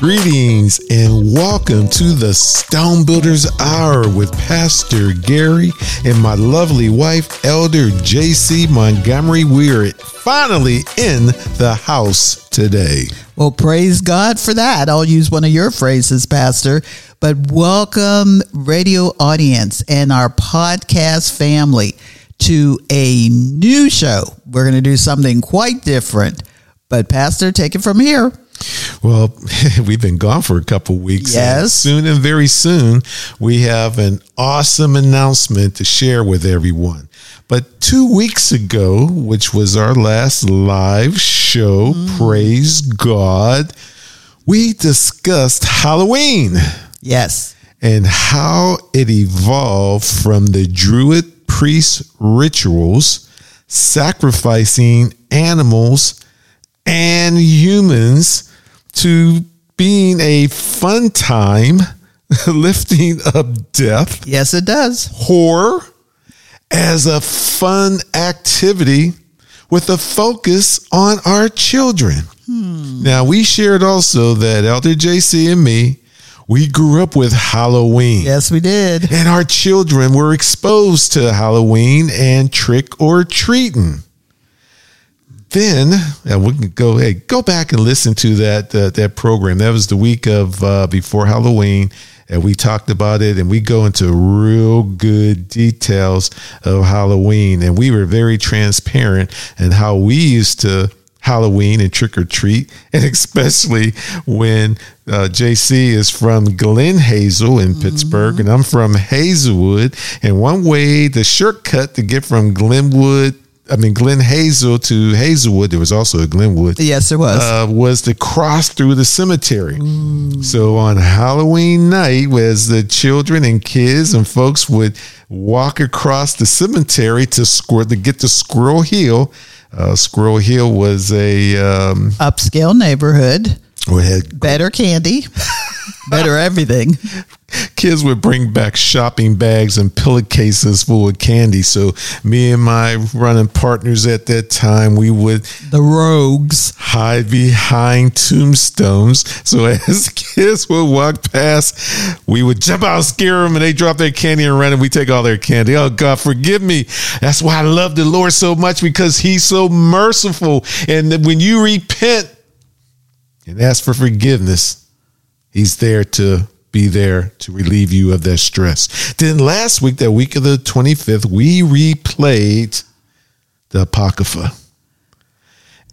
Greetings and welcome to the Stone Builders Hour with Pastor Gary and my lovely wife, Elder JC Montgomery. We're finally in the house today. Well, praise God for that. I'll use one of your phrases, Pastor. But welcome, radio audience and our podcast family, to a new show. We're going to do something quite different. But, Pastor, take it from here. Well, we've been gone for a couple weeks. Yes. soon and very soon, we have an awesome announcement to share with everyone. But two weeks ago, which was our last live show, Mm. praise God, we discussed Halloween Yes. and how it evolved from the Druid priest rituals, sacrificing animals and humans to being a fun time, lifting up death, Yes, it does. horror as a fun activity with a focus on our children. Hmm. Now, we shared also that Elder JC and me, we grew up with Halloween. Yes, we did. And our children were exposed to Halloween and trick or treating. Then and we can go hey, go back and listen to that uh, that program. That was the week of uh, before Halloween, and we talked about it, and we go into real good details of Halloween, and we were very transparent and how we used to Halloween and trick or treat, and especially when uh, JC is from Glen Hazel in Pittsburgh, and I'm from Hazelwood. And one way, the shortcut to get from Glenwood, I mean Glen Hazel to Hazelwood, there was also a Glenwood. Yes, there was. Uh, was to cross through the cemetery. So on Halloween night, as the children and kids and folks would walk across the cemetery to squir- to get to Squirrel Hill. Uh, Squirrel Hill was a um, Upscale neighborhood, we had better candy, better everything. Kids would bring back shopping bags and pillowcases full of candy. So me and my running partners at that time, we would The rogues. hide behind tombstones. So as kids would walk past, we would jump out, scare them, and they drop their candy and run, and we take all their candy. Oh God, forgive me. That's why I love the Lord so much because He's so merciful. And that when you repent and ask for forgiveness, He's there to be there to relieve you of that stress. Then last week, that week of the 25th, we replayed the Apocrypha.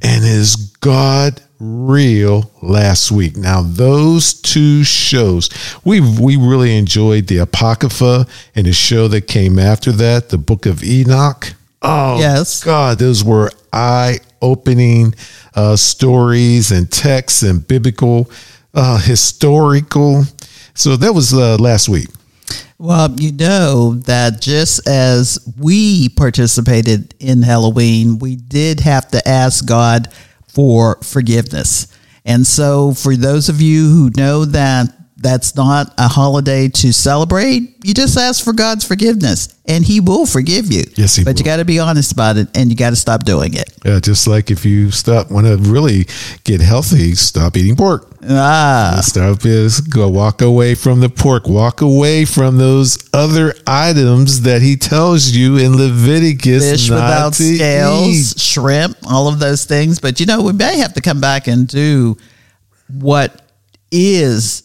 And is God real last week? Now, those two shows, we we really enjoyed the Apocrypha and the show that came after that, the Book of Enoch. Oh, Yes. God, those were eye opening uh, stories and texts and biblical, uh, historical. So that was uh, last week. Well, you know that just as we participated in Halloween, we did have to ask God for forgiveness. And so, for those of you who know that that's not a holiday to celebrate, you just ask for God's forgiveness and He will forgive you. Yes, He But will. you got to be honest about it and you got to stop doing it. Yeah, just like if you stop want to really get healthy, stop eating pork. Ah, Stop is go walk away from the pork. Walk away from those other items that he tells you in Leviticus fish without scales, eat. shrimp, all of those things. But you know, we may have to come back and do what is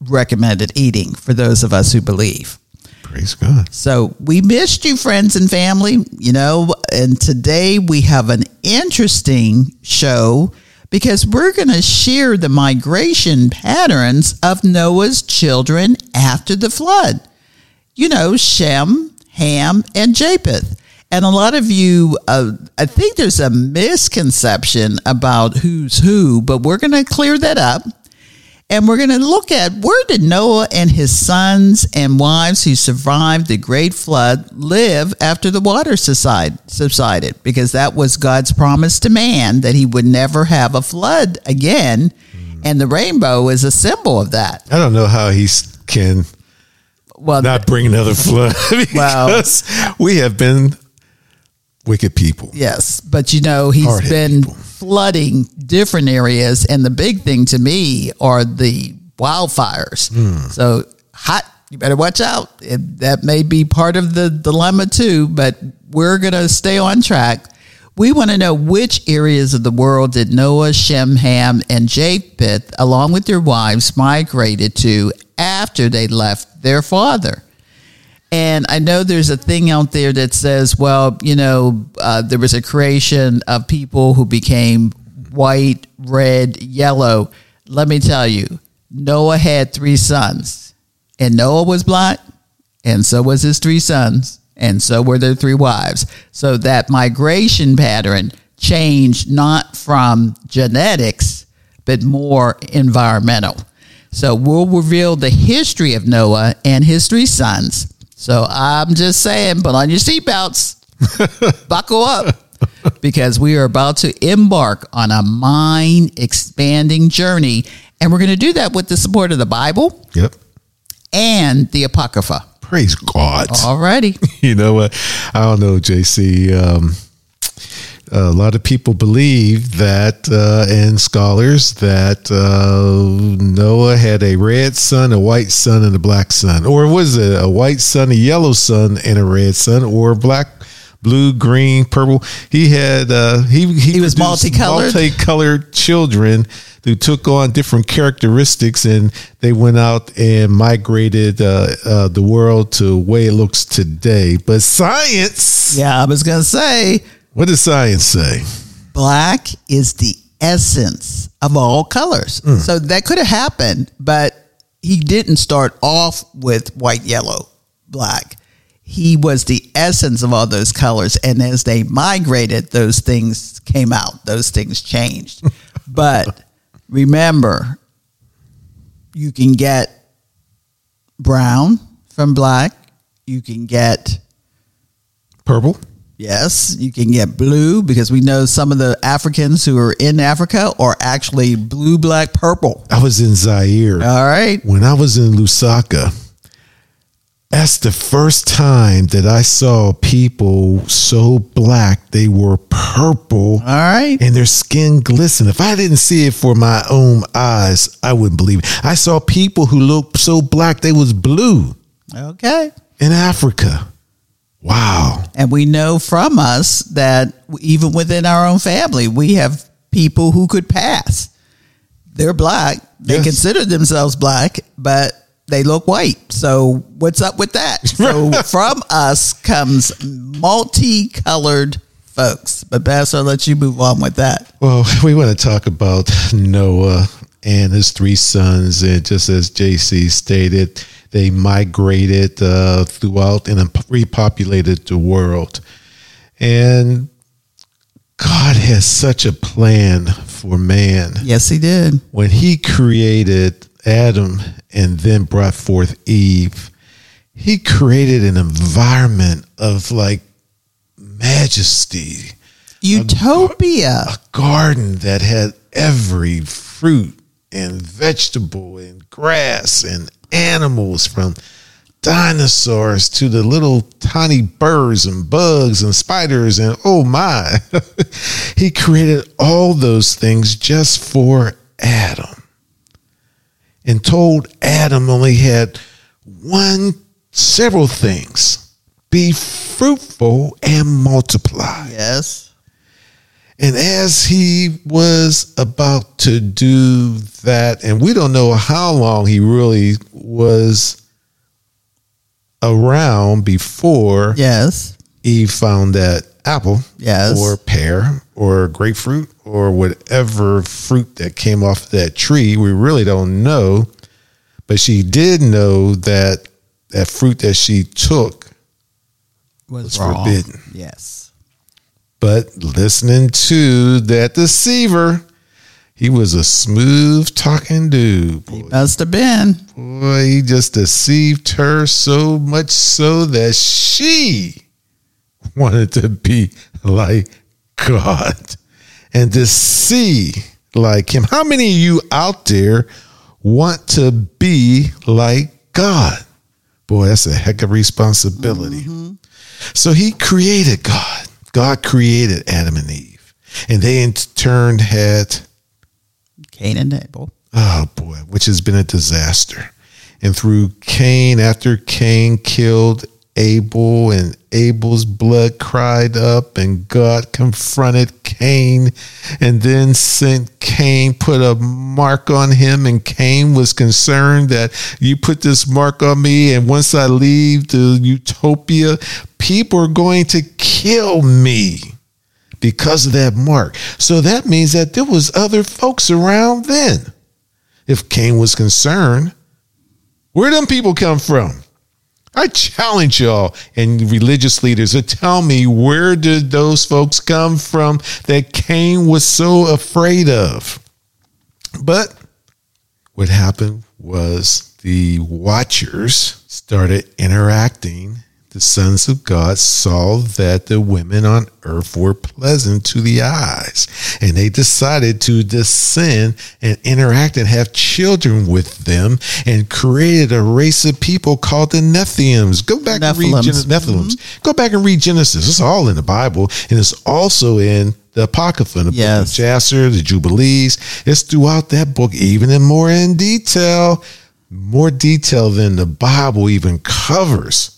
recommended eating for those of us who believe. Praise God. So we missed you, friends and family, you know, and today we have an interesting show because we're going to share the migration patterns of Noah's children after the flood. You know, Shem, Ham, and Japheth. And a lot of you, uh, I think there's a misconception about who's who, but we're going to clear that up. And we're going to look at where did Noah and his sons and wives who survived the great flood live after the water subside, subsided? Because that was God's promise to man that he would never have a flood again. Hmm. And the rainbow is a symbol of that. I don't know how he can Well, not bring another flood Well- because we have been wicked people. yes, but you know, he's Hard-headed been people. flooding different areas. And the big thing to me are the wildfires. Hmm. So hot, you better watch out. It, that may be part of the dilemma too, but we're going to stay on track. We want to know which areas of the world did Noah, Shem, Ham, and Japheth, along with their wives, migrated to after they left their father. And I know there's a thing out there that says, well, you know, uh, there was a creation of people who became white, red, yellow. Let me tell you, Noah had three sons, and Noah was black, and so was his three sons, and so were their three wives. So that migration pattern changed not from genetics, but more environmental. So we'll reveal the history of Noah and his three sons. So I'm just saying, put on your seatbelts, buckle up, because we are about to embark on a mind expanding journey. And we're going to do that with the support of the Bible Yep. and the Apocrypha. Praise God. Alrighty. you know what? I don't know, JC. Um, a lot of people believe that, uh, and scholars, that uh, Noah had a red son, a white son, and a black son. Or was it a white son, a yellow son, and a red son, or black, blue, green, purple? He had, uh, he, He was multicolored? multicolored children who took on different characteristics and they went out and migrated uh, uh, the world to the way it looks today. But science, Yeah, I was going to say what does science say? black is the essence of all colors. Hmm. So that could have happened, but he didn't start off with white, yellow, black. He was the essence of all those colors. And as they migrated, those things came out, those things changed. but remember, you can get brown from black, you can get Purple. Yes, you can get blue because we know some of the Africans who are in Africa are actually blue, black, purple. I was in Zaire. All right. when I was in Lusaka, that's the first time that I saw people so black they were purple All right. and their skin glistened. If I didn't see it for my own eyes, I wouldn't believe it. I saw people who looked so black they was blue Okay. in Africa. Wow. And we know from us that even within our own family, we have people who could pass. They're black. They Yes. consider themselves black, but they look white. So what's up with that? So from us comes multicolored folks. But Pastor, I'll let you move on with that. Well, we want to talk about Noah and his three sons. And just as JC stated, they migrated uh, throughout and repopulated the world. And God has such a plan for man. Yes, he did. When he created Adam and then brought forth Eve, he created an environment of like majesty Utopia. a garden that had every fruit and vegetable and grass and animals from dinosaurs to the little tiny birds and bugs and spiders and oh my. He created all those things just for adam and told adam only had one several things. Be fruitful and multiply. Yes. And as he was about to do that, and we don't know how long he really was around before Yes. Eve found that apple Yes. or pear or grapefruit or whatever fruit that came off that tree. We really don't know. But she did know that that fruit that she took was forbidden. Yes. But listening to that deceiver, he was a smooth talking dude. Boy, Must have been. boy, he just deceived her so much so that she wanted to be like God and to see like him. How many of you out there want to be like God? Boy, that's a heck of a responsibility. Mm-hmm. So he created God. God created Adam and Eve. And they in turn had Cain and Abel. Oh boy, which has been a disaster. And through Cain, after Cain killed Abel and Abel's blood cried up and God confronted Cain and then sent Cain, put a mark on him. And Cain was concerned that you put this mark on me. And once I leave the utopia, people are going to kill me because of that mark. So that means that there was other folks around then. If Cain was concerned, where them people come from? I challenge y'all and religious leaders to tell me where did those folks come from that Cain was so afraid of? But what happened was the watchers started interacting the sons of God saw that the women on earth were pleasant to the eyes, and they decided to descend and interact and have children with them, and created a race of people called the Nephilims. Go back and read Gen- Nephilims. Mm-hmm. Go back and read Genesis. It's all in the Bible, and it's also in the Apocrypha, the yes. book of Jasher, the Jubilees. It's throughout that book, even in more in detail, more detail than the Bible even covers.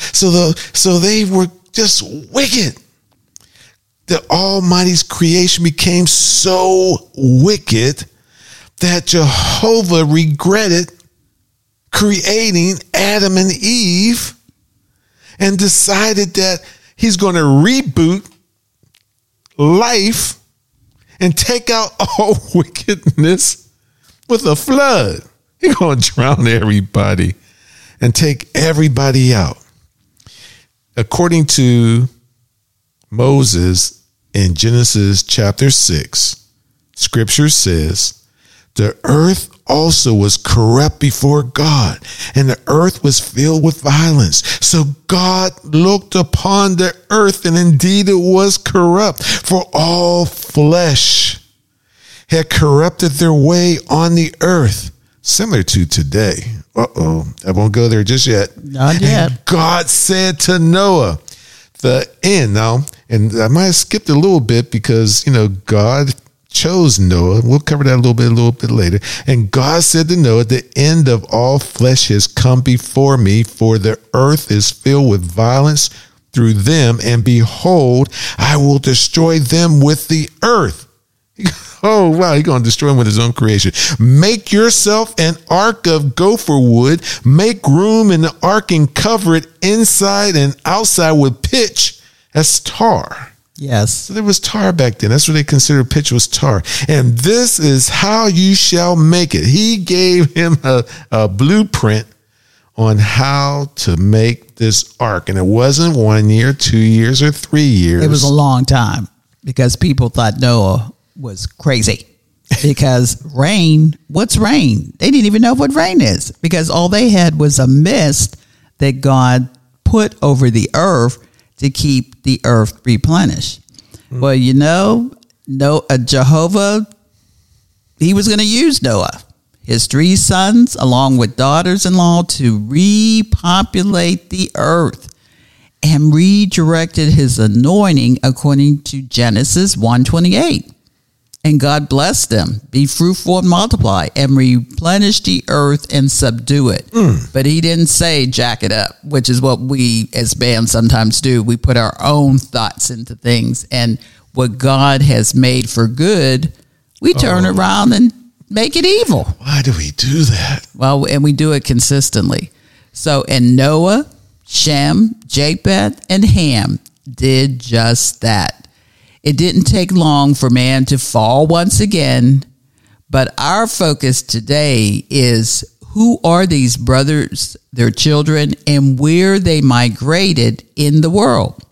So the so they were just wicked. The Almighty's creation became so wicked that Jehovah regretted creating Adam and Eve and decided that he's going to reboot life and take out all wickedness with a flood. He's going to drown everybody and take everybody out according to Moses in Genesis chapter 6, scripture says, the earth also was corrupt before God, and the earth was filled with violence. So God looked upon the earth, and indeed it was corrupt, for all flesh had corrupted their way on the earth, similar to today uh oh, I won't go there just yet. Not yet. And God said to Noah, the end now, and I might have skipped a little bit because, you know, God chose Noah. We'll cover that a little bit, a little bit later. And God said to Noah, the end of all flesh has come before me, for the earth is filled with violence through them. And behold, I will destroy them with the earth. Oh, wow. He's going to destroy him with his own creation. Make yourself an ark of gopher wood. Make room in the ark and cover it inside and outside with pitch as tar. Yes. So there was tar back then. That's what they considered pitch was tar. And this is how you shall make it. He gave him a, a blueprint on how to make this ark. And it wasn't one year, two years, or three years. It was a long time because people thought Noah was crazy because rain, what's rain? They didn't even know what rain is because all they had was a mist that God put over the earth to keep the earth replenished. Mm. Well, you know, no, uh, Jehovah, he was going to use Noah, his three sons, along with daughters in law, to repopulate the earth and redirected his anointing according to Genesis 128. And God blessed them. Be fruitful and multiply and replenish the earth and subdue it. Mm. But he didn't say jack it up, which is what we as bands sometimes do. We put our own thoughts into things. And what God has made for good, we turn oh. around and make it evil. Why do we do that? Well, and we do it consistently. So, and Noah, Shem, Japheth, and Ham did just that. It didn't take long for man to fall once again, but our focus today is who are these brothers, their children, and where they migrated in the world.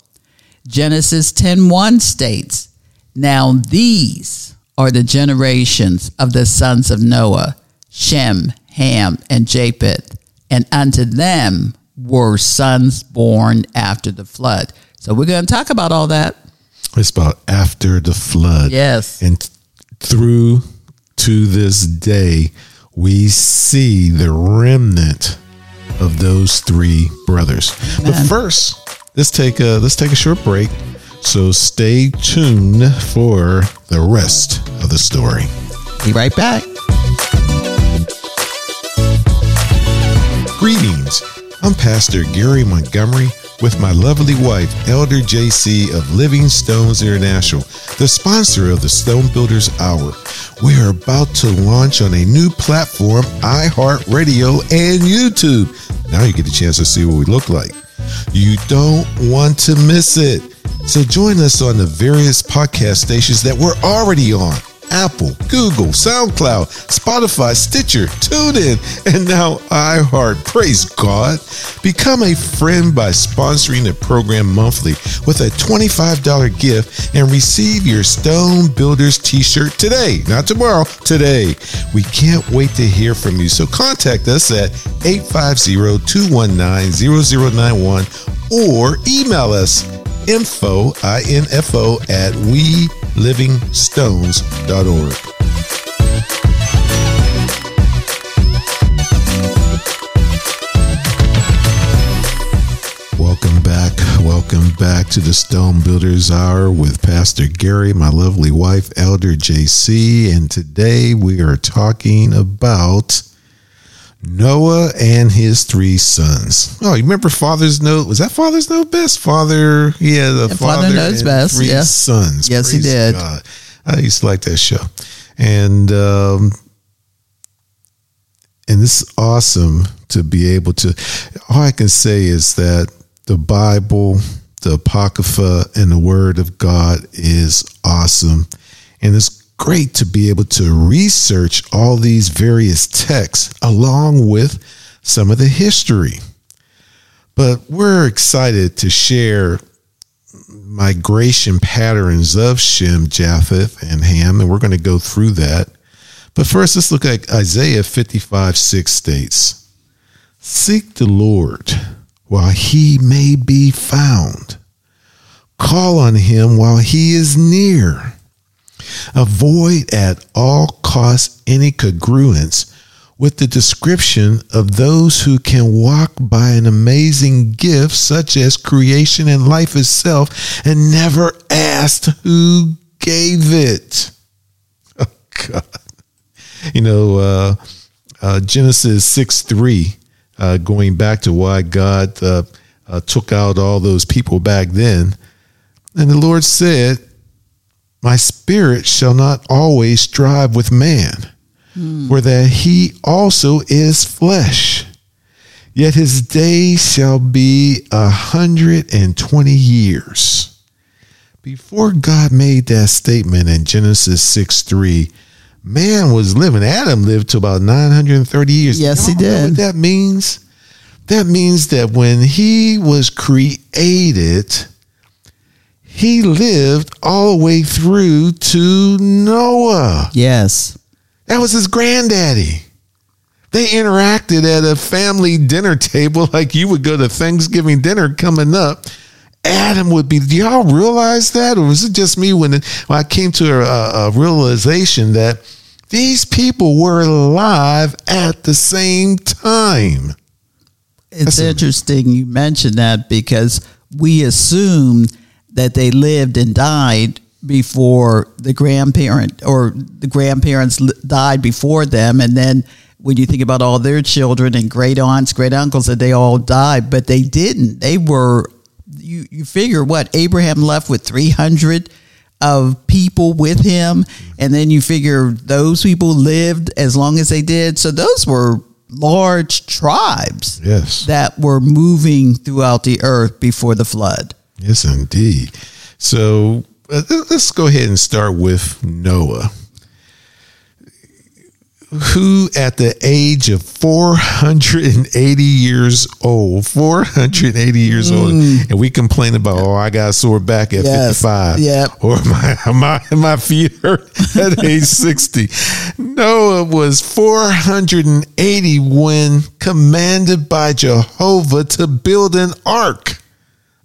Genesis 10:1 states, "Now these are the generations of the sons of Noah, Shem, Ham, and Japheth, and unto them were sons born after the flood." So we're going to talk about all that it's about after the flood. Yes. And through to this day, we see the remnant of those three brothers. Amen. But first, let's take a let's take a short break. So stay tuned for the rest of the story. Be right back. Greetings. I'm Pastor Gary Montgomery with my lovely wife, Elder JC of Living Stones International, the sponsor of the Stone Builders Hour. We are about to launch on a new platform, iHeartRadio and YouTube. Now you get a chance to see what we look like. You don't want to miss it. So join us on the various podcast stations that we're already on. Apple, Google, SoundCloud, Spotify, Stitcher, TuneIn, and now iHeart. Praise God. Become a friend by sponsoring the program monthly with a $25 gift and receive your Stone Builders t shirt today. Not tomorrow, today. We can't wait to hear from you. So contact us at 850 219 0091 or email us info, I-N-F-O, at welivingstones.org. Welcome back. Welcome back to the Stone Builders Hour with Pastor Gary, my lovely wife, Elder JC. And today we are talking about Noah and his three sons. Oh, you remember Father's Note? Was that Father's Note best? Father, he had a Yeah, father, Father Knows Best, three yeah. sons. Yes, he did. God. I used to like that show, and um, and this is awesome to be able to. All I can say is that the Bible, the Apocrypha, and the Word of God is awesome, and it's great to be able to research all these various texts along with some of the history. But we're excited to share migration patterns of Shem, Japheth, and Ham, and we're going to go through that. But first, let's look at Isaiah 55 6 states Seek the Lord while he may be found, call on him while he is near. Avoid at all costs any congruence with the description of those who can walk by an amazing gift such as creation and life itself and never asked who gave it. Oh, God. You know, uh, uh, Genesis 6 3, uh, going back to why God uh, uh, took out all those people back then. And the Lord said, My spirit shall not always strive with man for that he also is flesh. Yet his days shall be a hundred and twenty years. Before God made that statement in Genesis 6 3, man was living, Adam lived to about 930 years. Yes, he did. What that means? That means that when he was created, he lived all the way through to Noah. Yes. That was his granddaddy. They interacted at a family dinner table like you would go to Thanksgiving dinner coming up. Adam would be. Do y'all realize that, or was it just me when, when I came to a, a realization that these people were alive at the same time? It's That's interesting you mentioned that because we assume that they lived and died before the grandparent or the grandparents died before them and then when you think about all their children and great aunts great uncles that they all died but they didn't they were you you figure what Abraham left with 300 of people with him and then you figure those people lived as long as they did so those were large tribes Yes. that were moving throughout the earth before the flood. Yes, indeed. So uh, let's go ahead and start with Noah, who at the age of 480 years old, 480 years old, and we complain about, oh, I got a sore back at Mm. Yes. 55, Yep. or my, my, my feet hurt at age 60. Noah was 480 when commanded by Jehovah to build an ark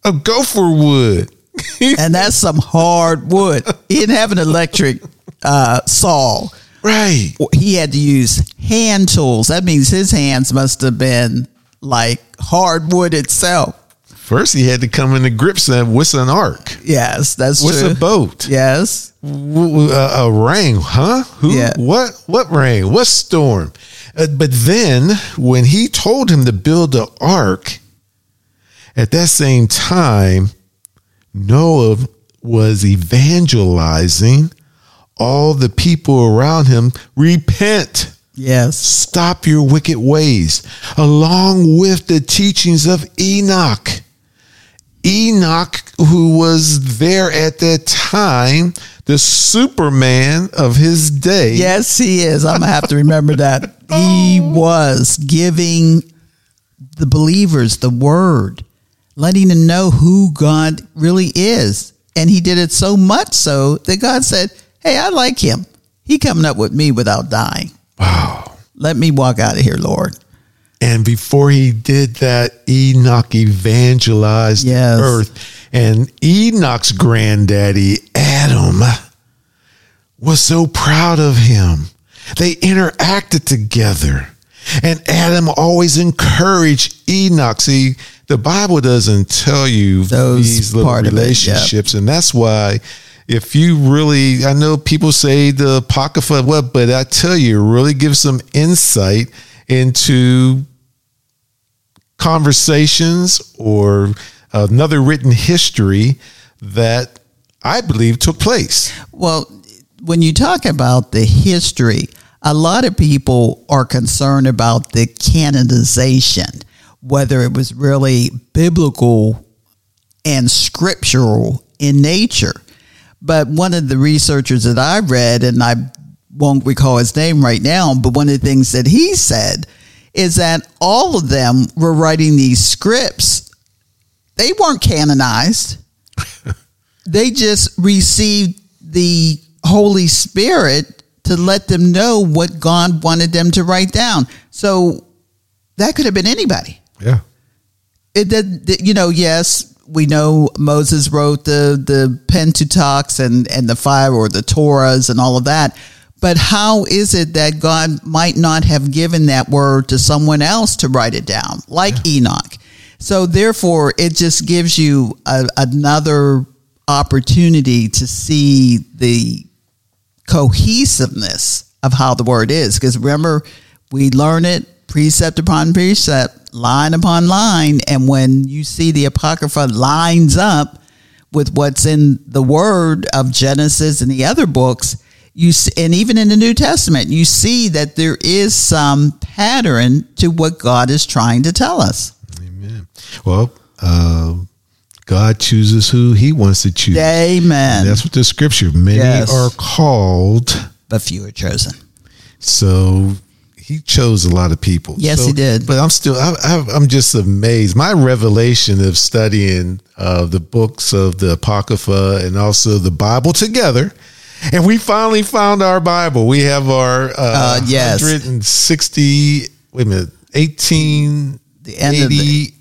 of gopher wood. And that's some hard wood. He didn't have an electric uh, saw. right. He had to use hand tools. That means his hands must have been like hardwood itself. First, he had to come into grips and what's an ark? Yes, that's What's true. a boat? Yes. a rain, huh? Who? Yeah. What? What rain? What storm? Uh, but then, when he told him to build the ark, at that same time, Noah was evangelizing all the people around him. Repent Yes. stop your wicked ways, along with the teachings of Enoch. Enoch, who was there at that time, the Superman of his day. Yes, he is. I'm gonna have to remember that. He was giving the believers the word, letting them know who God really is. And he did it so much so that God said, Hey, I like him. He coming up with me without dying. Wow. Let me walk out of here, Lord. And before he did that, Enoch evangelized Yes. earth. And Enoch's granddaddy, Adam, was so proud of him. They interacted together. And Adam always encouraged Enoch. See, the Bible doesn't tell you Those these little it, yep. relationships. And that's why if you really, I know people say the Apocrypha, what, but I tell you, it really gives some insight into conversations or another written history that I believe took place. Well, when you talk about the history, a lot of people are concerned about the canonization, whether it was really biblical and scriptural in nature. But one of the researchers that I read, and I won't recall his name right now, but one of the things that he said is that all of them were writing these scripts. They weren't canonized they just received the Holy Spirit to let them know what God wanted them to write down. So that could have been anybody. Yeah. It did, you know, yes, we know Moses wrote the the Pentateuch and and the five or the Torahs and all of that. But how is it that God might not have given that word to someone else to write it down, like Enoch? So therefore, it just gives you a, another opportunity to see the cohesiveness of how the word is. Because remember, we learn it precept upon precept, line upon line, and when you see the apocrypha lines up with what's in the word of Genesis and the other books, you s- and even in the New Testament, you see that there is some pattern to what God is trying to tell us. Amen. Well, uh, God chooses who he wants to choose. Amen. And that's what the scripture, many Yes. are called. but few are chosen. So he chose a lot of people. Yes, So- he did. But I'm still, I, I'm just amazed. My revelation of studying uh, the books of the Apocrypha and also the Bible together. And we finally found our Bible. We have our uh, Uh, yes. 160, wait a minute, 1888. The end of the-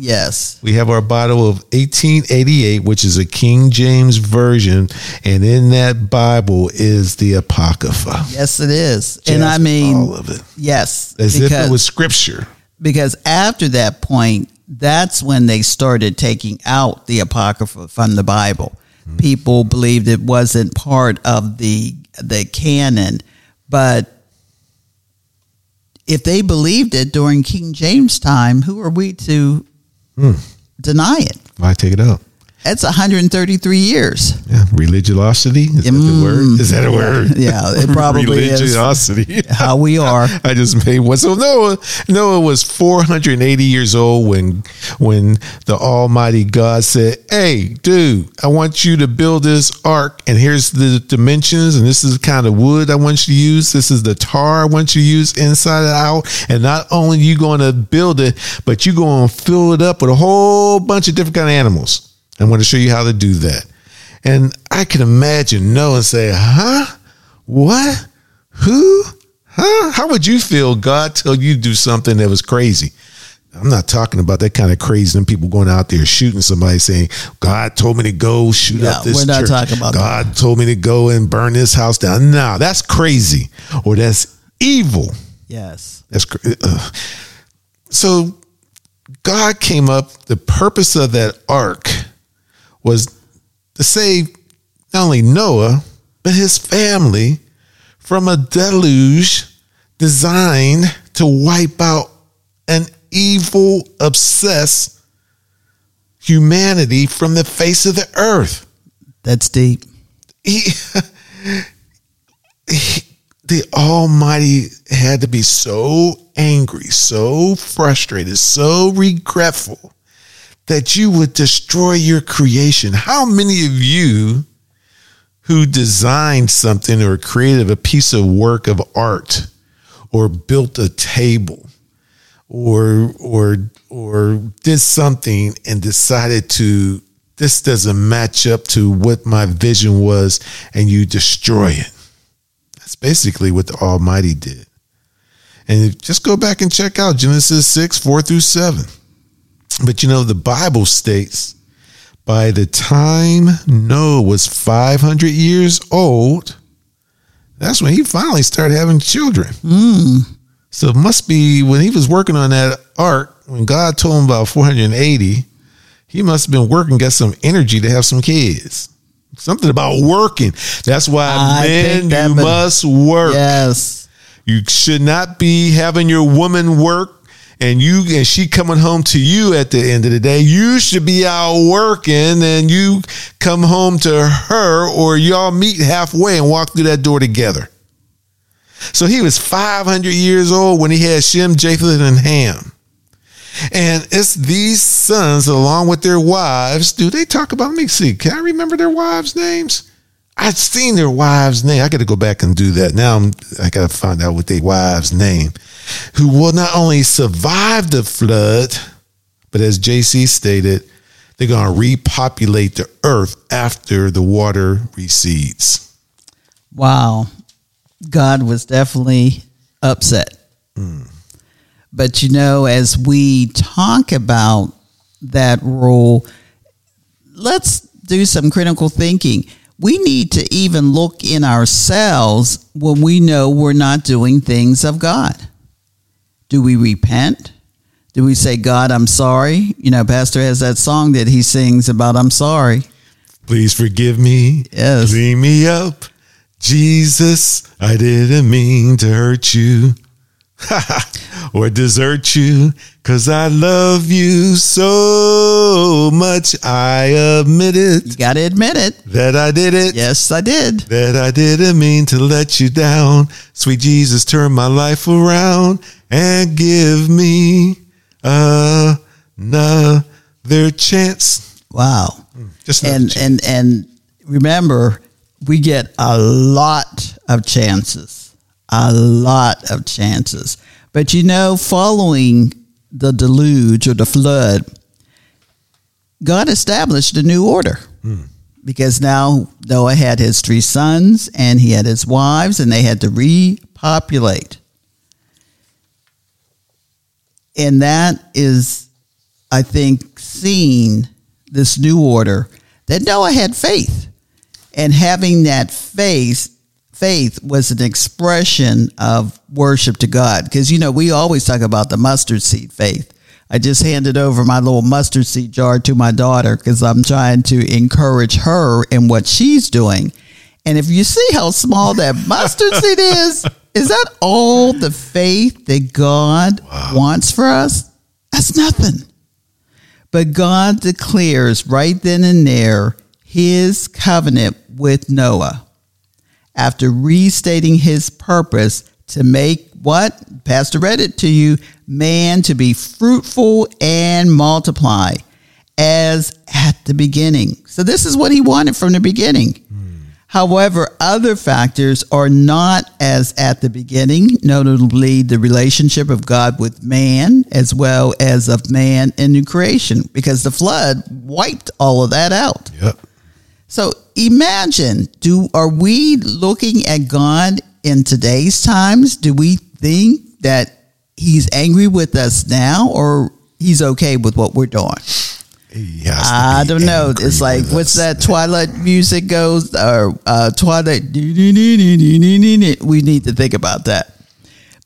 Yes. We have our Bible of 1888, which is a King James version, and in that Bible is the Apocrypha. Yes, it is. and I mean, all of it, yes, as if it was Scripture. because after that point, that's when they started taking out the Apocrypha from the Bible. Hmm. People believed it wasn't part of the the canon, but if they believed it during King James time, who are we to hmm. deny it? Why take it out? That's 133 years. Yeah, religiosity is that the word? Is that a word? Mm. Yeah, it probably is. religiosity. How we are. I just made one. So Noah, Noah was 480 years old when when the Almighty God said, "Hey, dude, I want you to build this ark, and here's the dimensions, and this is the kind of wood I want you to use. This is the tar I want you to use inside and out. And not only you going to build it, but you're going to fill it up with a whole bunch of different kind of animals. I'm going to show you how to do that." And I can imagine Noah and say, "Huh? What? Who? Huh? How would you feel God tell you to do something that was crazy? I'm not talking about that kind of crazy and people going out there shooting somebody saying, God told me to go shoot Yeah, up this we're not church. talking about God told me to go and burn this house down. No, that's crazy or that's evil. Yes. That's cra- ugh. so God came up, the purpose of that ark was to save not only Noah, but his family from a deluge designed to wipe out an evil, obsessed humanity from the face of the earth. That's deep. He, he, the Almighty had to be so angry, so frustrated, so regretful that you would destroy your creation. How many of you who designed something or created a piece of work of art or built a table or or or did something and decided to this doesn't match up to what my vision was and you destroy it? That's basically what the almighty did. And just go back and check out genesis 6 4 through 7 but you know the bible states by the time Noah was 500 years old, that's when he finally started having children. Mm. So it must be when he was working on that ark, when God told him about 480, he must have been working, got some energy to have some kids. Something about working. That's why I men, that you must work. Yes. You should not be having your woman work and you and she coming home to you at the end of the day. You should be out working and you come home to her or y'all meet halfway and walk through that door together. So he was 500 years old when he had Shem, Japheth, and Ham. And it's these sons, along with their wives. Do they talk about? Let me see. Can I remember their wives' names? I've seen their wives' name. I got to go back and do that. Now I'm, I got to find out what their wives' name, who will not only survive the flood, but as JC stated, they're going to repopulate the earth after the water recedes. Wow. God was definitely upset. Hmm. But you know, as we talk about that rule, let's do some critical thinking. We need to even look in ourselves when we know we're not doing things of God. Do we repent? Do we say, God, I'm sorry? You know, Pastor has that song that he sings about, I'm sorry. Please forgive me. Yes. Clean me up. Jesus, I didn't mean to hurt you or desert you because I love you so much. I admit it. You got to admit it. that I did it. Yes, I did. That I didn't mean to let you down. Sweet Jesus, turn my life around and give me another chance. Wow. Hmm, just another and chance. and and remember we get a lot of chances a lot of chances but you know following the deluge or the flood god established a new order hmm. because now noah had his three sons and he had his wives and they had to repopulate and that is i think seeing this new order that Noah had faith. And having that faith, faith was an expression of worship to God. Because, you know, we always talk about the mustard seed faith. I just handed over my little mustard seed jar to my daughter because I'm trying to encourage her in what she's doing. And if you see how small that mustard seed is, is that all the faith that God wants for us? That's nothing. But God declares right then and there his covenant with Noah after restating his purpose to make what? Pastor read it to you man to be fruitful and multiply as at the beginning. So, this is what he wanted from the beginning. However, other factors are not as at the beginning, notably the relationship of God with man as well as of man in new creation, because the flood wiped all of that out. Yep. So imagine, do are we looking at God in today's times? Do we think that he's angry with us now or he's okay with what we're doing? I don't know. It's like what's that Twilight music goes or uh, Twilight. We need to think about that.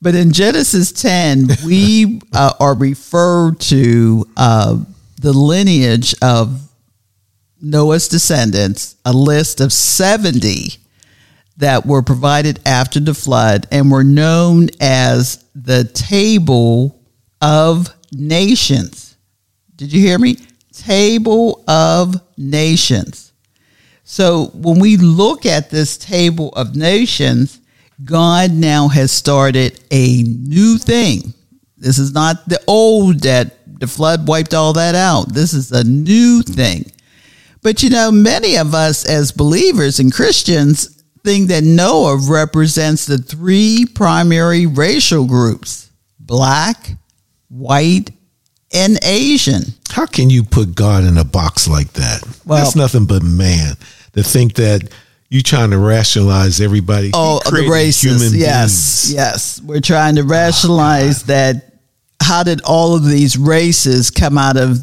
But in Genesis 10, we uh, are referred to uh, the lineage of Noah's descendants, a list of 70 that were provided after the flood and were known as the table of nations. Did you hear me? Table of nations. So when we look at this table of nations, God now has started a new thing. This is not the old that the flood wiped all that out. This is a new thing. But you know, many of us as believers and Christians think that Noah represents the three primary racial groups black, white, and Asian. How can you put God in a box like that? Well- That's nothing but man to think that you trying to rationalize everybody. Oh, the races. human yes, beings. yes. We're trying to ah, rationalize that. How did all of these races come out of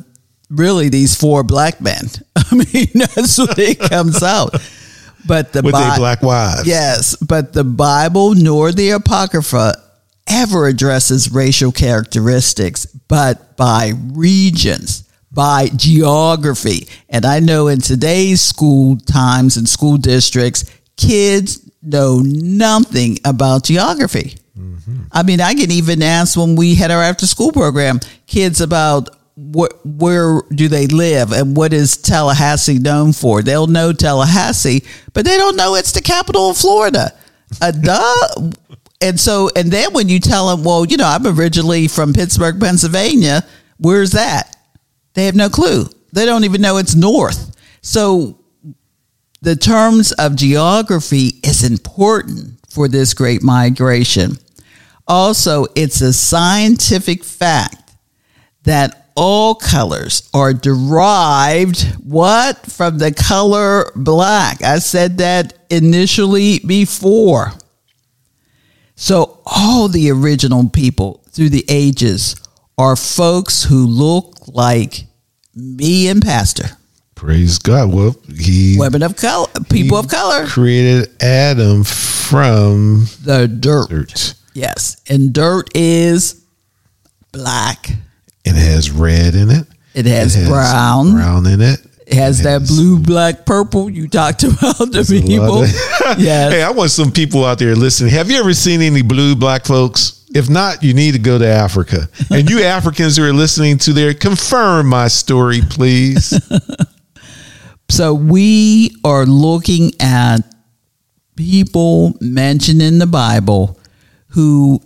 really these four black men? I mean, that's what it comes out. But the With Bi- black wives. Yes, but the Bible nor the Apocrypha ever addresses racial characteristics, but by regions, by geography. And I know in today's school times and school districts, kids know nothing about geography. I mean, I can even ask when we had our after school program, kids about wh- where do they live and what is Tallahassee known for? They'll know Tallahassee, but they don't know it's the capital of Florida. Uh, duh. And so, and then when you tell them, well, you know, I'm originally from Pittsburgh, Pennsylvania, where's that? They have no clue. They don't even know it's north. So the terms of geography is important for this great migration. Also, it's a scientific fact that all colors are derived what from the color black. I said that initially before. So all the original people through the ages are folks who look like me and Pastor. Praise God. Well, he Women of color, people of color. created Adam from The dirt. dirt. Yes. And dirt is black. It has red in it. It has brown. Brown in it. Has that blue, black, purple you talked about the people. yes. Hey, I want some people out there listening. Have you ever seen any blue black folks? If not, you need to go to Africa. And you Africans who are listening to there, confirm my story, please. So we are looking at people mentioned in the Bible who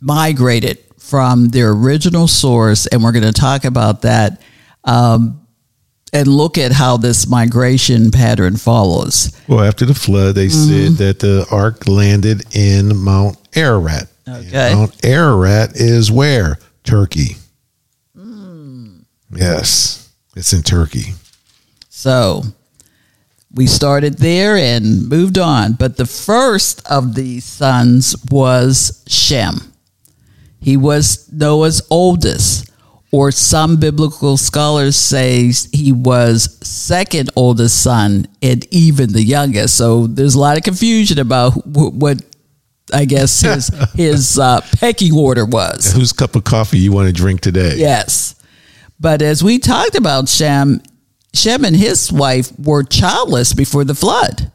migrated from their original source, and we're going to talk about that um, and look at how this migration pattern follows. well, after the flood, they Mm-hmm. said that the ark landed in Mount Ararat. And Okay. Mount Ararat is where? Turkey. Mm. Yes, it's in Turkey. So we started there and moved on. But the first of these sons was Shem. He was Noah's oldest, or some biblical scholars say he was second oldest son and even the youngest. So there's a lot of confusion about wh- what I guess his his uh, pecking order was. Whose cup of coffee you want to drink today? Yes. But as we talked about Shem, Shem and his wife were childless before the flood.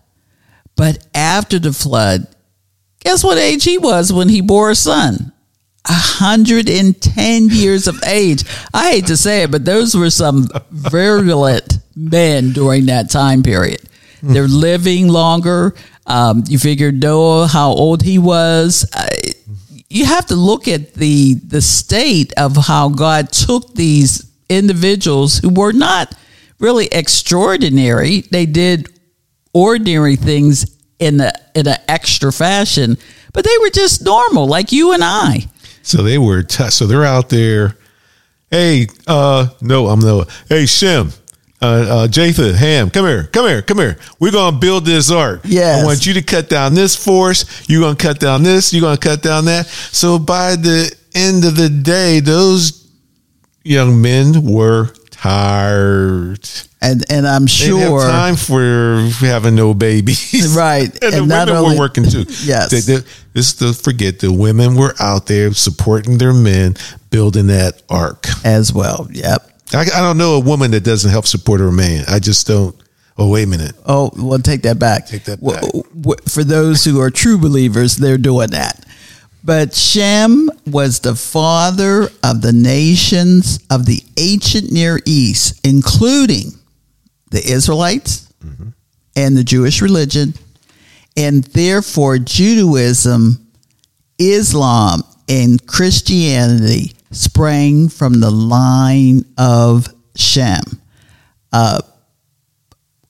But after the flood, guess what age he was when he bore a son? 110 years of age. I hate to say it, but those were some virulent men during that time period. They're living longer. Um, you figure Noah, how old he was. You have to look at the the state of how God took these individuals who were not really extraordinary. They did ordinary things in a in an extra fashion, but they were just normal, like you and I. So they were t- so they're out there. Hey, uh, no, I'm Noah. Hey, Shem, uh, uh, Japheth, Ham, come here, come here, come here. We're gonna build this ark. Yeah, I want you to cut down this force. You're gonna cut down this. You're gonna cut down that. So by the end of the day, those young men were tired. And and I'm sure have time for having no babies. Right. and, And the not women only- were working too. Yes. They, they, this to forget the women were out there supporting their men building that ark. as well. Yep. I, I don't know a woman that doesn't help support her man. I just don't. Oh, wait a minute. Oh, well, take that back. Take that back. w- For those who are true believers, they're doing that. But Shem was the father of the nations of the ancient Near East, including the Israelites Mm-hmm. and the Jewish religion, and therefore Judaism, Islam, and Christianity sprang from the line of Shem. Uh,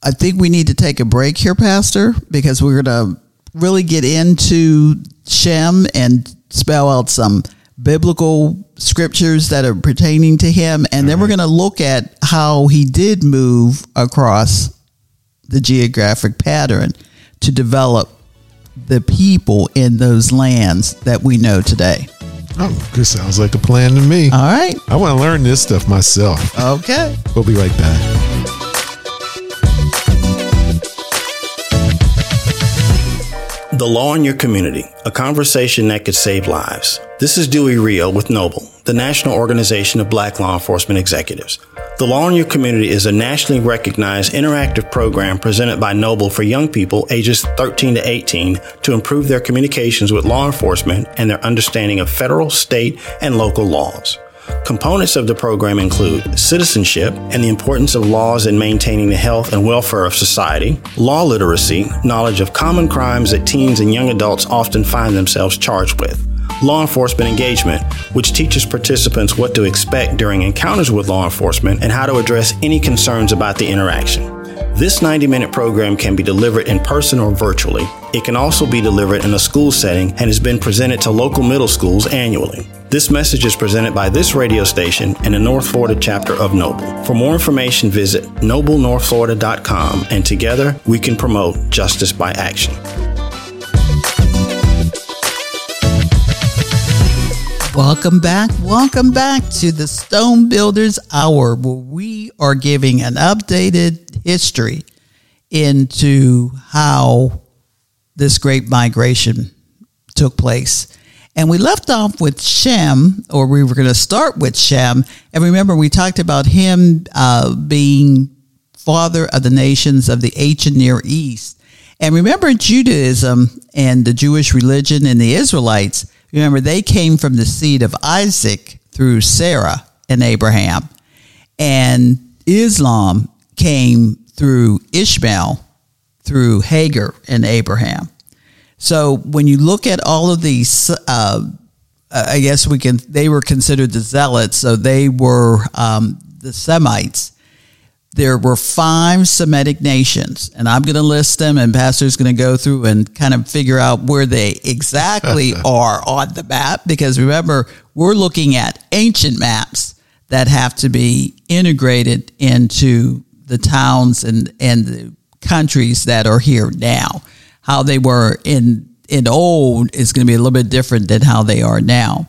I think we need to take a break here, Pastor, because we're going to really get into Shem and spell out some biblical scriptures that are pertaining to him. And then we're mm-hmm. going to look at how he did move across the geographic pattern to develop the people in those lands that we know today. Oh, this sounds like a plan to me. All right. I want to learn this stuff myself. Okay. We'll be right back. The Law in Your Community, a conversation that could save lives. This is Dewey Rio with Noble, the National Organization of Black Law Enforcement Executives. The Law in Your Community is a nationally recognized interactive program presented by Noble for young people ages 13 to 18 to improve their communications with law enforcement and their understanding of federal, state, and local laws. Components of the program include citizenship and the importance of laws in maintaining the health and welfare of society, law literacy, knowledge of common crimes that teens and young adults often find themselves charged with, law enforcement engagement, which teaches participants what to expect during encounters with law enforcement and how to address any concerns about the interaction. This 90 minute program can be delivered in person or virtually. It can also be delivered in a school setting and has been presented to local middle schools annually. This message is presented by this radio station and the North Florida chapter of Noble. For more information, visit noblenorthflorida.com and together we can promote justice by action. Welcome back. Welcome back to the Stone Builders Hour, where we are giving an updated history into how this great migration took place. And we left off with Shem, or we were going to start with Shem. And remember, we talked about him uh, being father of the nations of the ancient Near East. And remember, Judaism and the Jewish religion and the Israelites, remember, they came from the seed of Isaac through Sarah and Abraham. And Islam came through Ishmael, through Hagar and Abraham. So when you look at all of these, uh, I guess we can, they were considered the zealots. So they were um, the Semites there were five Semitic nations, and I'm going to list them, and Pastor's going to go through and kind of figure out where they exactly are on the map. Because remember, we're looking at ancient maps that have to be integrated into the towns and, and the countries that are here now. How they were in in old is going to be a little bit different than how they are now.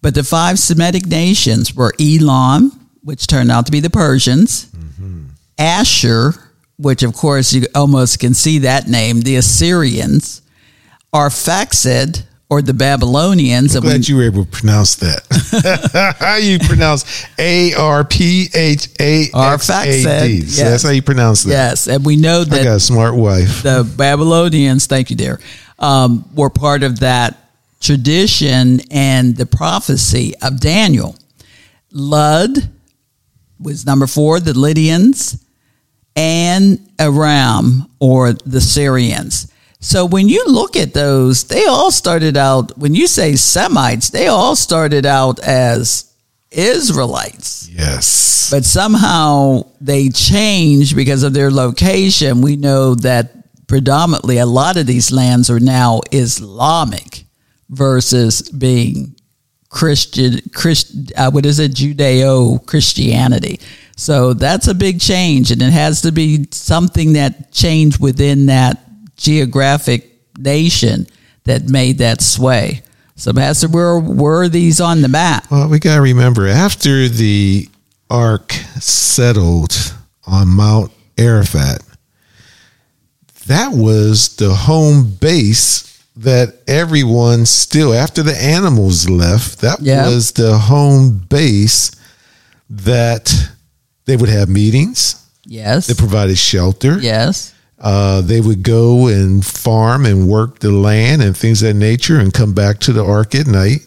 But the five Semitic nations were Elam, which turned out to be the Persians. Mm-hmm. Asher, which of course you almost can see that name, the Assyrians, Arphaxad, or the Babylonians. we- Glad you were able to pronounce that. how you pronounce A R P H A X A D? So that's how you pronounce that. yes, and we know I that got a smart wife. the Babylonians, thank you, dear, um, were part of that tradition and the prophecy of Daniel. Lud was number four, the Lydians, and Aram or the Syrians. So when you look at those, they all started out, when you say Semites, they all started out as Israelites Yes. but somehow they changed because of their location. We know that predominantly a lot of these lands are now Islamic versus being Christian, Christ, uh, what is it, Judeo Christianity. So that's a big change, and it has to be something that changed within that geographic nation that made that sway. So, Pastor, where were these on the map? Well, we got to remember after the ark settled on Mount Ararat, that was the home base that everyone still, after the animals left, that Yeah. was the home base that they would have meetings. Yes. They provided shelter. yes. Uh, they would go and farm and work the land and things of that nature and come back to the ark at night.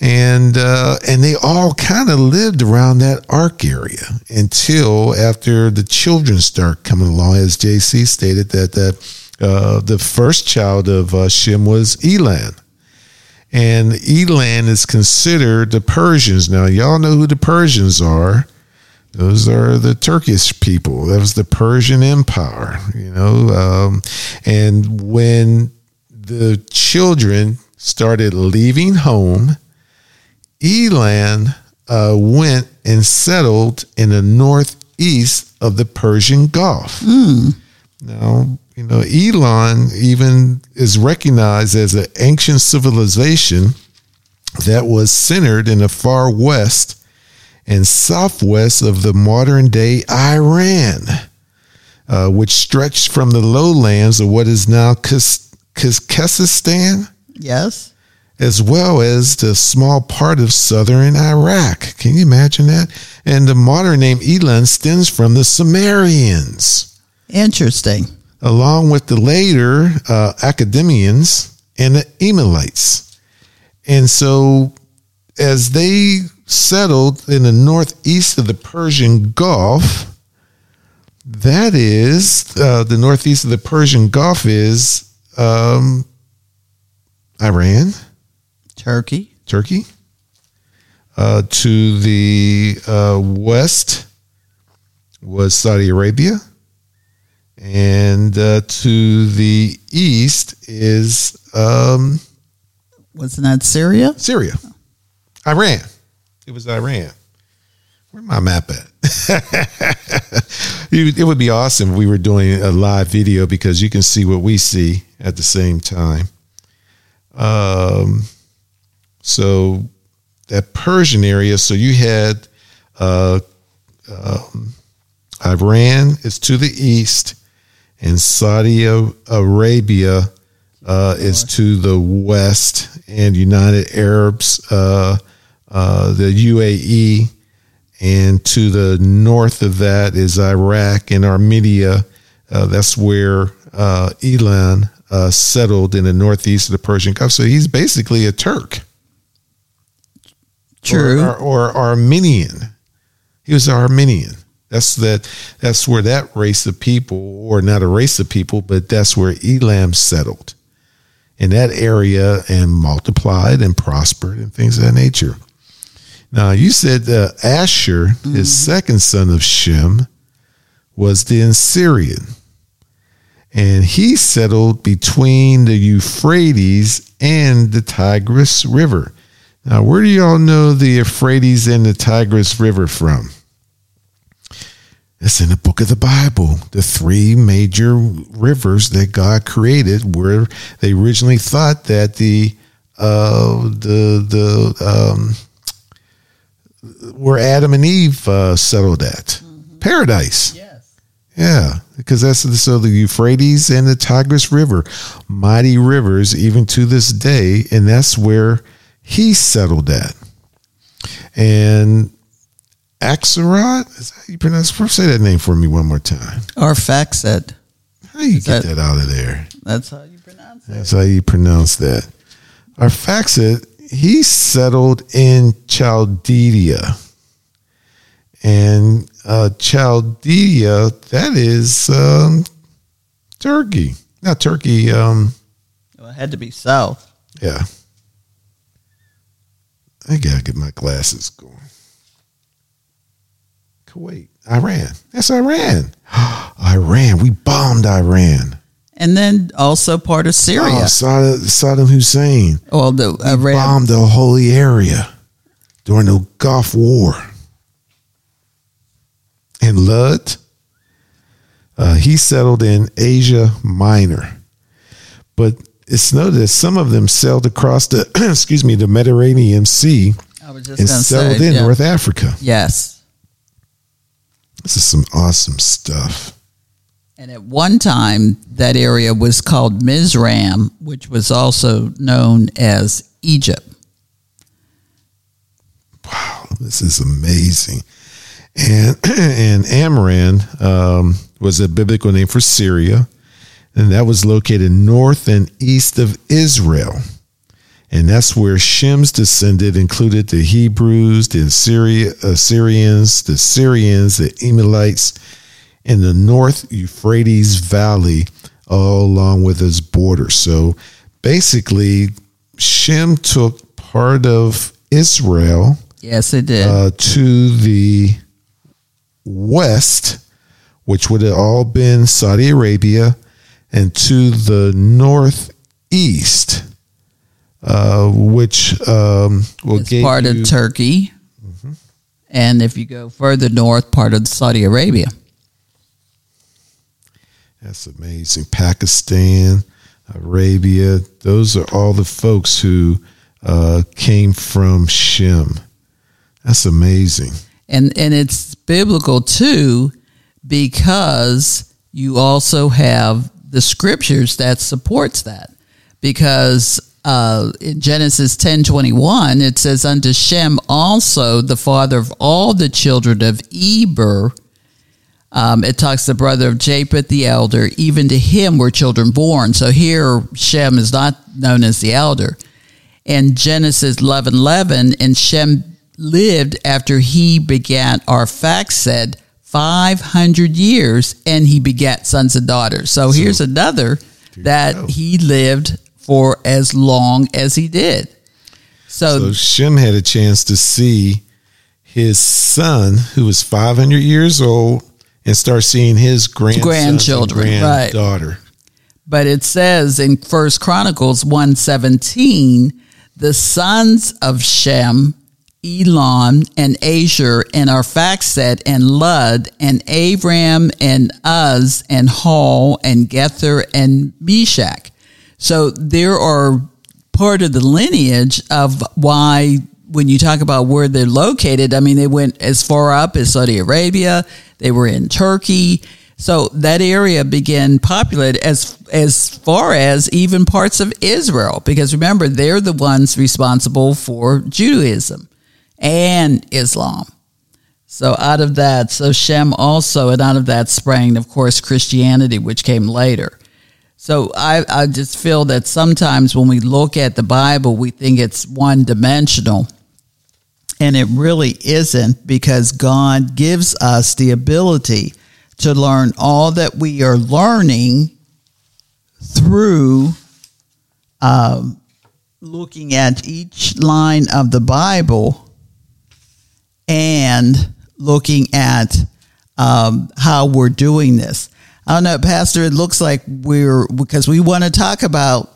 And uh, and they all kind of lived around that ark area until after the children start coming along, as JC stated that that uh, the first child of uh, Shem was Elam, and Elam is considered the Persians. Now y'all know who the Persians are. Those are the Turkish people. That was the Persian Empire, you know. Um, and when the children started leaving home, Elam uh, went and settled in the northeast of the Persian Gulf. Now, you know, Elam even is recognized as an ancient civilization that was centered in the far west and southwest of the modern day Iran, uh, which stretched from the lowlands of what is now Khuzestan, Yes. as well as the small part of southern Iraq. Can you imagine that? And the modern name Elam stems from the Sumerians, Interesting. along with the later uh, Academians and the Elamites. And so, as they settled in the northeast of the Persian Gulf, that is uh, the northeast of the Persian Gulf is um, Iran, Turkey. Turkey. Uh, to the uh, west was Saudi Arabia, and uh, to the east is um, Wasn't that Syria? Syria, Iran. It was Iran. Where my map at? it would be awesome if we were doing a live video because you can see what we see at the same time. Um, so that Persian area. So you had uh, um, Iran is to the east, and Saudi Arabia uh, is to the west, and United Arabs, uh, uh, the UAE, and to the north of that is Iraq and Armenia. Uh, that's where uh, Elam uh, settled in the northeast of the Persian Gulf. So he's basically a Turk True. or, or, or Armenian. He was Armenian. That's that. That's where that race of people, or not a race of people, but that's where Elam settled in that area and multiplied and prospered and things of that nature. Now you said uh, Asher, his second son of Shem, was the Assyrian, and he settled between the Euphrates and the Tigris River. Now, where do y'all know the Euphrates and the Tigris River from? It's in the book of the Bible. The three major rivers that God created, where they originally thought that the uh, the the um, where Adam and Eve uh, settled at paradise. Yes. Yeah, because that's so the Euphrates and the Tigris River, mighty rivers even to this day, and that's where he settled at. And Axelrod, is that how you pronounce? Say that name for me one more time. Or Faxed. How you get that- that out of there? That's how you pronounce it. That's how you pronounce that. Arphaxad, he settled in Chaldea. And uh, Chaldea, that is um, Turkey. Not Turkey, um, Well, it had to be south. yeah. I gotta get my glasses going. Kuwait, Iran. That's Iran. Iran. We bombed Iran. And then also part of Syria. Oh, Saddam, Saddam Hussein. well, the uh, Arab- bombed the holy area during the Gulf War. And Lud, uh, he settled in Asia Minor. But it's noted that some of them sailed across the, excuse me, the Mediterranean Sea I was just and settled say. in yeah. North Africa. Yes. This is some awesome stuff. And at one time, that area was called Mizraim, which was also known as Egypt. Wow, this is amazing. And and Amran um, was a biblical name for Syria, and that was located north and east of Israel. And that's where Shem's descended included the Hebrews, the Assyria, Assyrians, the Syrians, the Elamites, in the North Euphrates Valley, all along with its border. So basically, Shem took part of Israel Yes, it did. uh, to the west, which would have all been Saudi Arabia, and to the northeast, uh, which um, will it's part you, of Turkey. And if you go further north, part of Saudi Arabia. That's amazing. Pakistan, Arabia, those are all the folks who uh, came from Shem. That's amazing. and and it's biblical too because you also have the scriptures that supports that because uh, in Genesis ten twenty one it says unto Shem also the father of all the children of Eber um, it talks the brother of Japheth the elder even to him were children born so here Shem is not known as the elder in Genesis 11 11, and Shem lived after he begat Arphaxad 500 years, and he begat sons and daughters. So, here's another that he lived for as long as he did. So, So Shem had a chance to see his son, who was 500 years old, and start seeing his Grandchildren, and right. granddaughter. but it says in First Chronicles 117, the sons of Shem, Elam and Asher and Arphaxad and Lud and Abram and Uz and Hall and Gether and Meshech. So there are part of the lineage of why when you talk about where they're located, I mean, they went as far up as Saudi Arabia. They were in Turkey. So that area began populated as as far as even parts of Israel, because remember they're the ones responsible for Judaism and Islam. So out of that, so Shem also, and out of that sprang, of course, Christianity, which came later. So I, I just feel that sometimes when we look at the Bible, we think it's one dimensional. And it really isn't because God gives us the ability to learn all that we are learning through um, looking at each line of the Bible and looking at um, how we're doing this. I don't know, Pastor. It looks like we're because we want to talk about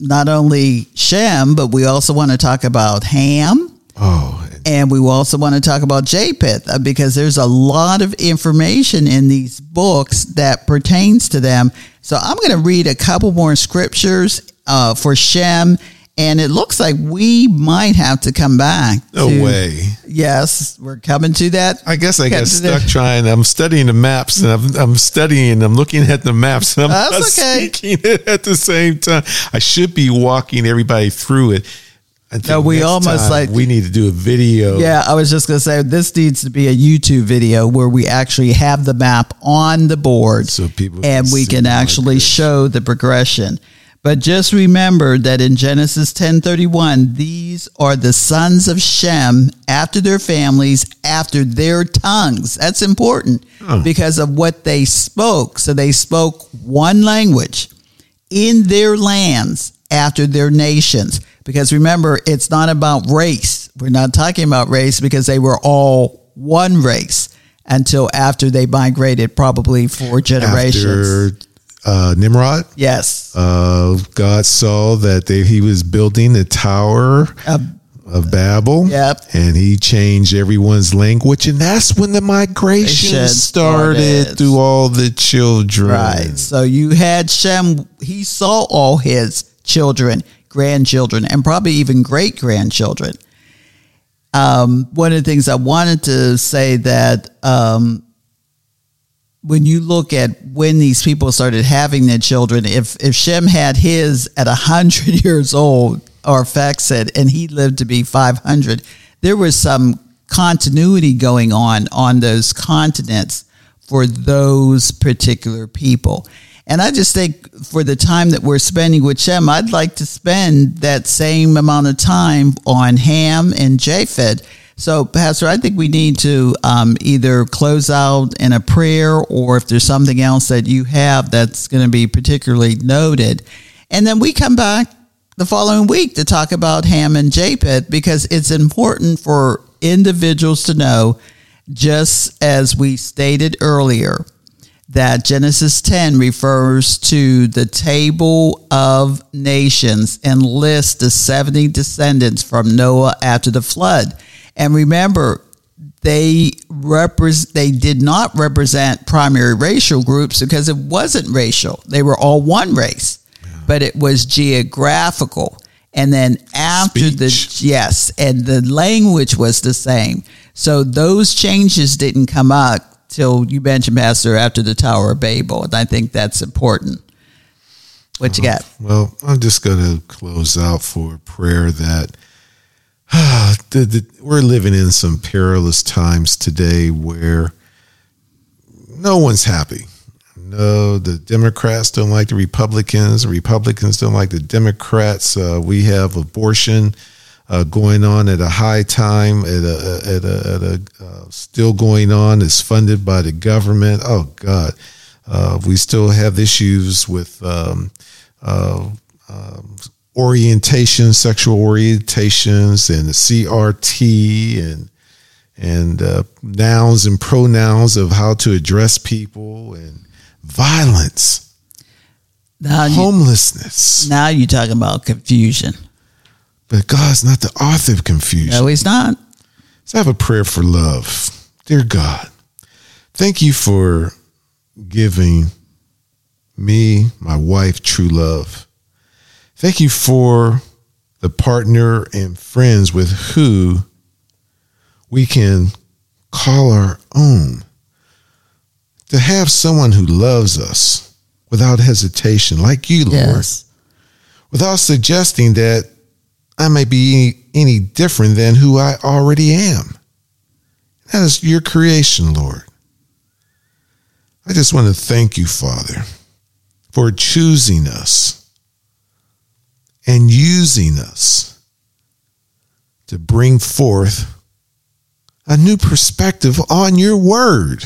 not only Shem, but we also want to talk about Ham. Oh, And we also want to talk about Japheth uh, because there's a lot of information in these books that pertains to them. So I'm going to read a couple more scriptures uh, for Shem, and it looks like we might have to come back. no to- way. Yes, we're coming to that. I guess I Got stuck the- trying. I'm studying the maps, and I'm, I'm studying. I'm looking at the maps, and I'm That's not okay. speaking it at the same time. I should be walking everybody through it. I No, we almost like- we need to do a video. Yeah, I was just going to say this needs to be a YouTube video where we actually have the map on the board So people and can we can actually show the progression. But just remember that in Genesis 10:31, these are the sons of Shem after their families, after their tongues. That's important because of what they spoke. So they spoke one language in their lands after their nations. Because remember, it's not about race. We're not talking about race because they were all one race until after they migrated, probably four generations. After uh, Nimrod, yes. uh, God saw that they, he was building the tower of Babel. Yep. And he changed everyone's language. And that's when the migration Migration started, started. through all the children. Right. So you had Shem, he saw all his children, grandchildren, and probably even great grandchildren. Um, one of the things I wanted to say that um, when you look at when these people started having their children, if if Shem had his at hundred years old, or said, and he lived to be five hundred, there was some continuity going on on those continents for those particular people. And I just think for the time that we're spending with Shem, I'd like to spend that same amount of time on Ham and Japheth. So, Pastor, I think we need to um, either close out in a prayer or if there's something else that you have that's going to be particularly noted. And then we come back the following week to talk about Ham and Japheth because it's important for individuals to know, just as we stated earlier, that Genesis 10 refers to the table of nations and lists the 70 descendants from Noah after the flood. And remember, they repres- they did not represent primary racial groups because it wasn't racial. They were all one race, yeah. but it was geographical. And then after Speech. the yes, and the language was the same. So those changes didn't come up till you mentioned Pastor after the Tower of Babel, and I think that's important. What you uh-huh. got? Well, I'm just going to close out for prayer that the, the, we're living in some perilous times today where no one's happy. No, the Democrats don't like the Republicans. The Republicans don't like the Democrats. Uh, we have abortion uh, going on at a high time, at a, at a, at a uh, still going on. It's funded by the government. Oh God, uh, we still have issues with um, uh, um, orientation, sexual orientations, and the CRT, and and uh, nouns and pronouns of how to address people, and violence, now homelessness. You, now you're talking about confusion. But God's not the author of confusion. No, He's not. So I have a prayer for love. Dear God, thank you for giving me, my wife, true love. Thank you for the partner and friends with who we can call our own. To have someone who loves us without hesitation, like you, Lord, yes. without suggesting that I may be any different than who I already am. That is your creation, Lord. I just want to thank you, Father, for choosing us and using us to bring forth a new perspective on your word.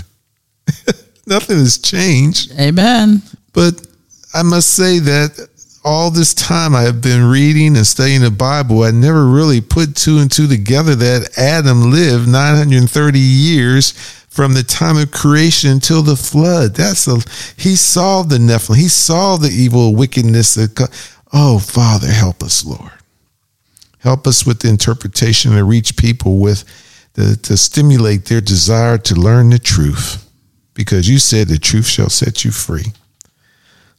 Nothing has changed. Amen. But I must say that all this time I have been reading and studying the Bible, I never really put two and two together that Adam lived 930 years from the time of creation until the flood. That's a he saw the Nephilim. He saw the evil wickedness that oh Father, help us, Lord. Help us with the interpretation to reach people with the, to stimulate their desire to learn the truth. Because you said the truth shall set you free.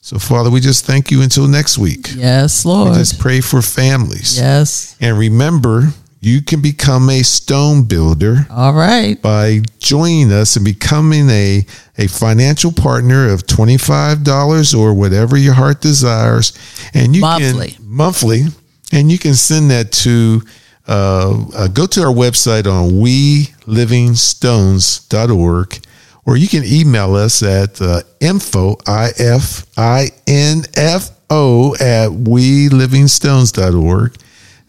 So, Father, we just thank you until next week. Yes, Lord. We just pray for families. Yes. And remember, you can become a stone builder. All right. By joining us and becoming a, a financial partner of $25 or whatever your heart desires. And you monthly. can monthly. And you can send that to uh, uh, go to our website on welivingstones.org or you can email us at uh, info, I-F-I-N-F-O at welivingstones.org.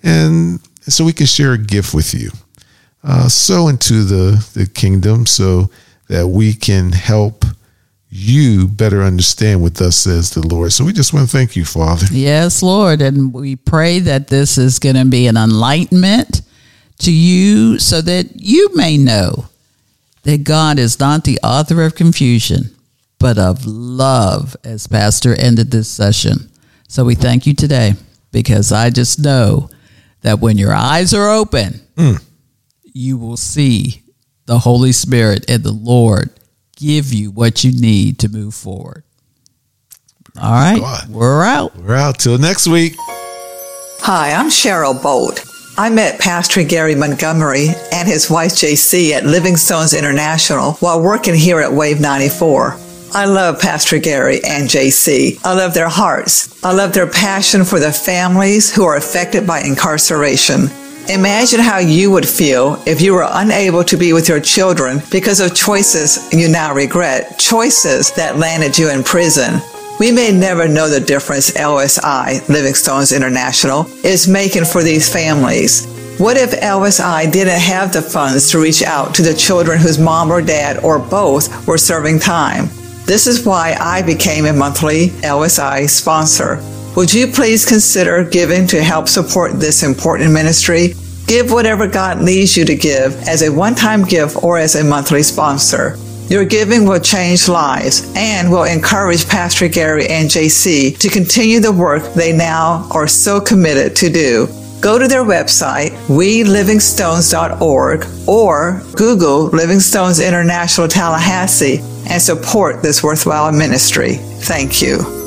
And so we can share a gift with you. Uh, into the, the kingdom so that we can help you better understand what thus says the Lord. So we just want to thank you, Father. Yes, Lord. And we pray that this is going to be an enlightenment to you so that you may know that God is not the author of confusion, but of love, as Pastor ended this session. So we thank you today because I just know that when your eyes are open, mm. you will see the Holy Spirit and the Lord give you what you need to move forward. All right, God. we're out. We're out till next week. Hi, I'm Cheryl Bolt. I met Pastor Gary Montgomery and his wife JC at Living Stones International while working here at Wave 94. I love Pastor Gary and JC. I love their hearts. I love their passion for the families who are affected by incarceration. Imagine how you would feel if you were unable to be with your children because of choices you now regret, choices that landed you in prison. We may never know the difference LSI, Living Stones International, is making for these families. What if LSI didn't have the funds to reach out to the children whose mom or dad or both were serving time? This is why I became a monthly LSI sponsor. Would you please consider giving to help support this important ministry? Give whatever God leads you to give as a one time gift or as a monthly sponsor. Your giving will change lives and will encourage Pastor Gary and JC to continue the work they now are so committed to do. Go to their website, welivingstones.org, or Google Living Stones International Tallahassee and support this worthwhile ministry. Thank you.